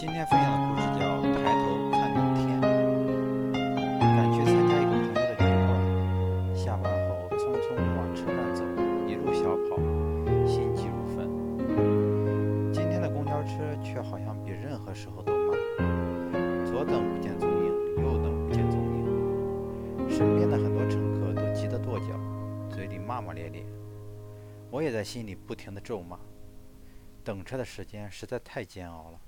今天分享的故事叫《抬头看看天》。赶去参加一个朋友的聚会，下班后匆匆往车站走，一路小跑，心急如焚。今天的公交车却好像比任何时候都慢，左等不见踪影，右等不见踪影。身边的很多乘客都急得跺脚，嘴里骂骂咧咧。我也在心里不停地咒骂。等车的时间实在太煎熬了，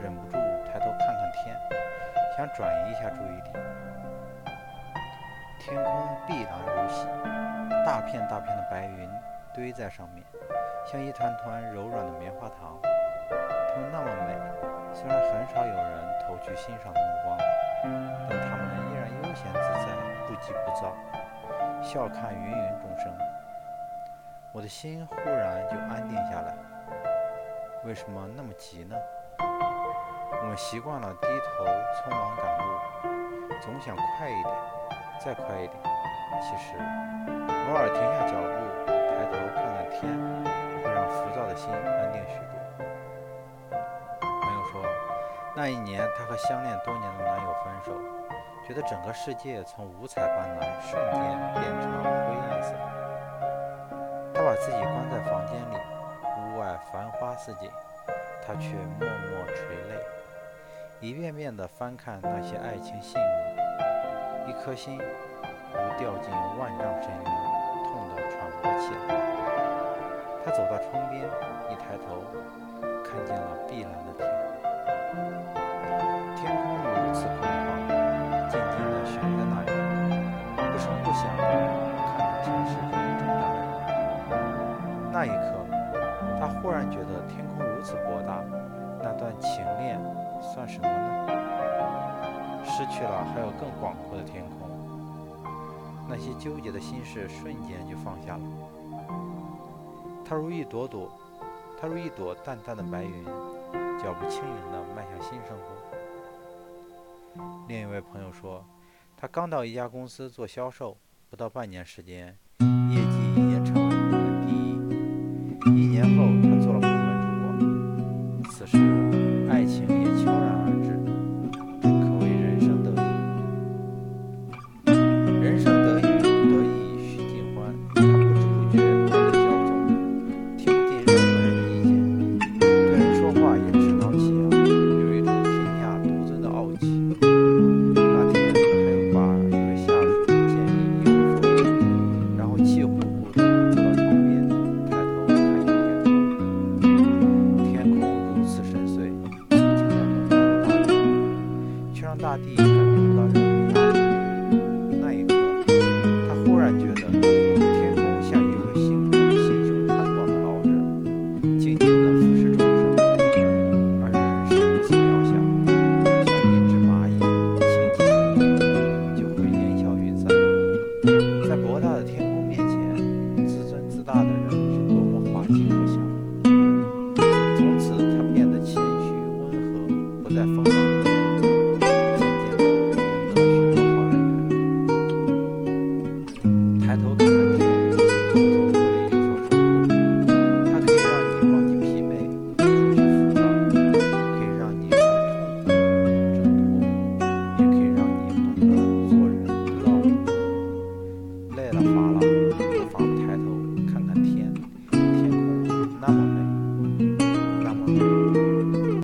忍不住抬头看看天，想转移一下注意力。天空碧蓝如洗，大片大片的白云堆在上面，像一团团柔软的棉花糖。它们那么美，虽然很少有人投去欣赏的目光，但它们依然悠闲自在，不急不躁，笑看芸芸众生。我的心忽然就安定下来。为什么那么急呢？我们习惯了低头匆忙赶路，总想快一点，再快一点。其实，偶尔停下脚步，抬头看看天，会让浮躁的心安定许多。朋友说，那一年他和相恋多年的男友分手，觉得整个世界从五彩斑斓瞬间自己，他却默默垂泪，一遍遍地翻看那些爱情信物，一颗心如掉进万丈深渊，痛得喘不过气来。他走到窗边，一抬头，看见了碧蓝的忽然觉得天空如此博大，那段情恋算什么呢？失去了，还有更广阔的天空。那些纠结的心事瞬间就放下了。他如一朵朵，他如一朵淡淡的白云，脚步轻盈地迈向新生活。另一位朋友说，他刚到一家公司做销售，不到半年时间，业大地感觉不到任何压力，那一刻，他忽然觉得天空像一位心心胸宽广的老者，静静地俯视众生，而人生如此渺小，像一只蚂蚁，轻轻地就会烟消云散。在博大的天空面前，自尊自大的人是多么滑稽可笑。从此，他变得谦虚温和，不再锋芒。抬头看看天，你总会有所收获。它可以让你忘记疲惫，出去浮躁，可以让你很痛苦中脱，也可以让你懂得做人道理。累了乏了。